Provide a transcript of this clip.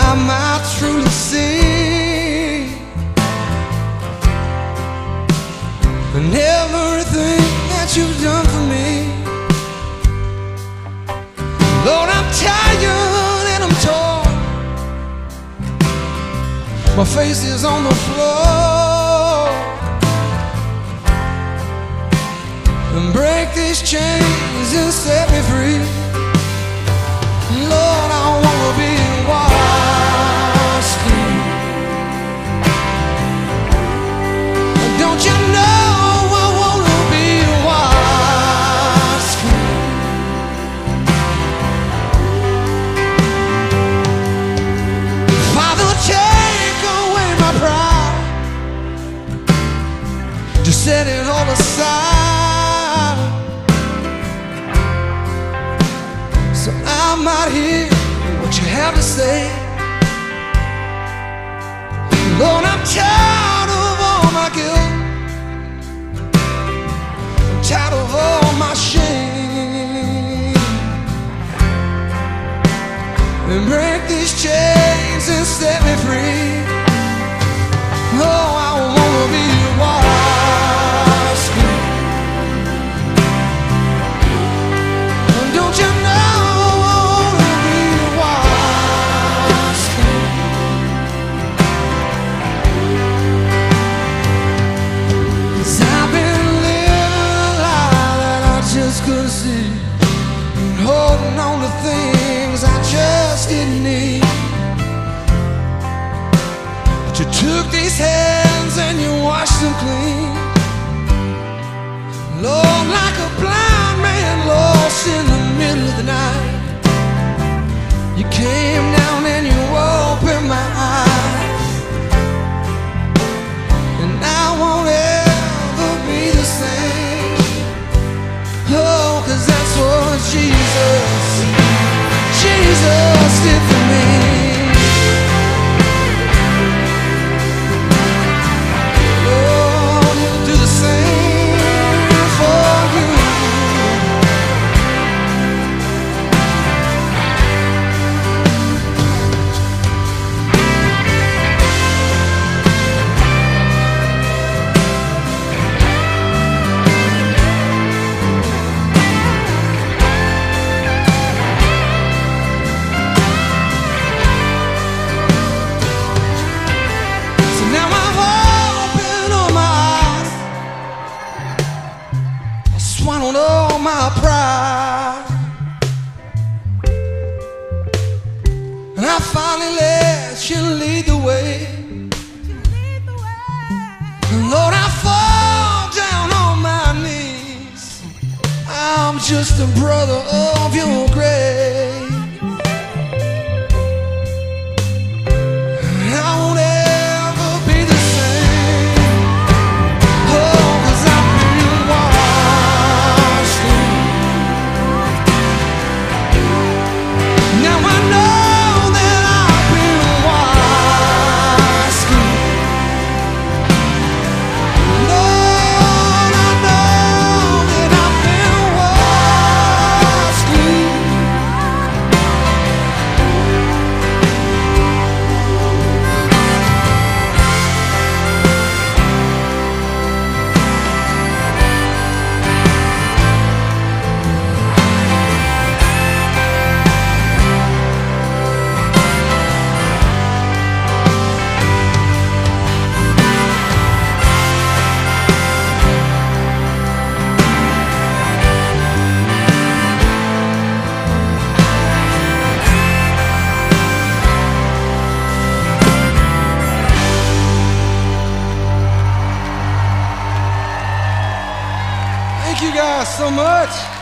I might truly see. And everything that you've done for me. Lord, I'm tired and I'm torn. My face is on the floor. And break these chains and set me free. Set it all aside. So I might hear what you have to say. Lord, I'm tired of all my guilt. I'm tired of all my shame. And break these chains and set me free. I finally let you lead the way. Lord, I fall down on my knees. I'm just a brother of your grace. Thank you guys so much.